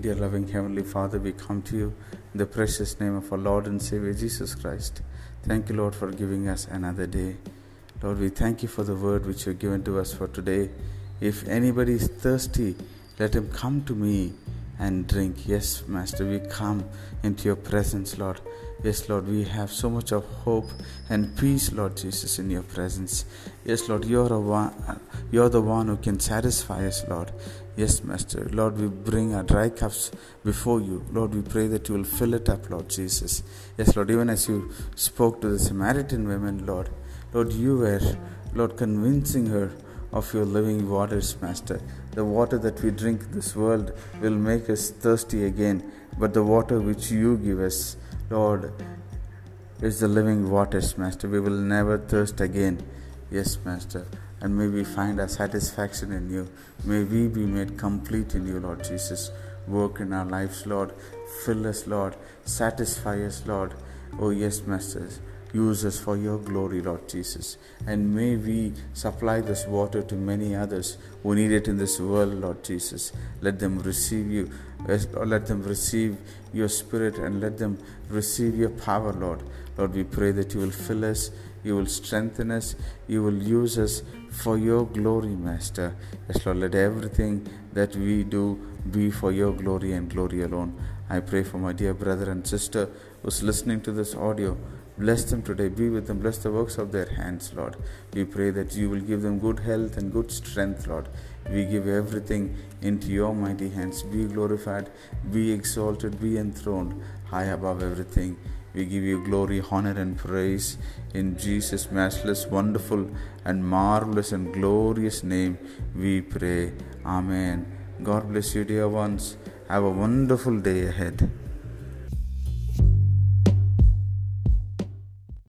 Dear loving Heavenly Father, we come to you in the precious name of our Lord and Savior Jesus Christ. Thank you, Lord, for giving us another day. Lord, we thank you for the word which you have given to us for today. If anybody is thirsty, let him come to me and drink. Yes, Master, we come into your presence, Lord. Yes, Lord, we have so much of hope and peace, Lord Jesus, in your presence. Yes, Lord, you're, a one, you're the one who can satisfy us, Lord. Yes, Master. Lord, we bring our dry cups before you. Lord, we pray that you will fill it up, Lord Jesus. Yes, Lord, even as you spoke to the Samaritan women, Lord, Lord, you were, Lord, convincing her of your living waters, Master. The water that we drink this world will make us thirsty again, but the water which you give us, Lord, is the living waters, Master. We will never thirst again. Yes, Master. And may we find our satisfaction in you. May we be made complete in you, Lord Jesus. Work in our lives, Lord. Fill us, Lord. Satisfy us, Lord. Oh, yes, Masters. Use us for your glory, Lord Jesus. And may we supply this water to many others who need it in this world, Lord Jesus. Let them receive you. Eh, let them receive your spirit and let them receive your power, Lord. Lord, we pray that you will fill us, you will strengthen us, you will use us for your glory, Master. Yes, Lord, let everything that we do be for your glory and glory alone. I pray for my dear brother and sister who's listening to this audio. Bless them today. Be with them. Bless the works of their hands, Lord. We pray that you will give them good health and good strength, Lord. We give everything into your mighty hands. Be glorified, be exalted, be enthroned high above everything. We give you glory, honor, and praise in Jesus' matchless, wonderful, and marvelous and glorious name. We pray. Amen. God bless you, dear ones. Have a wonderful day ahead.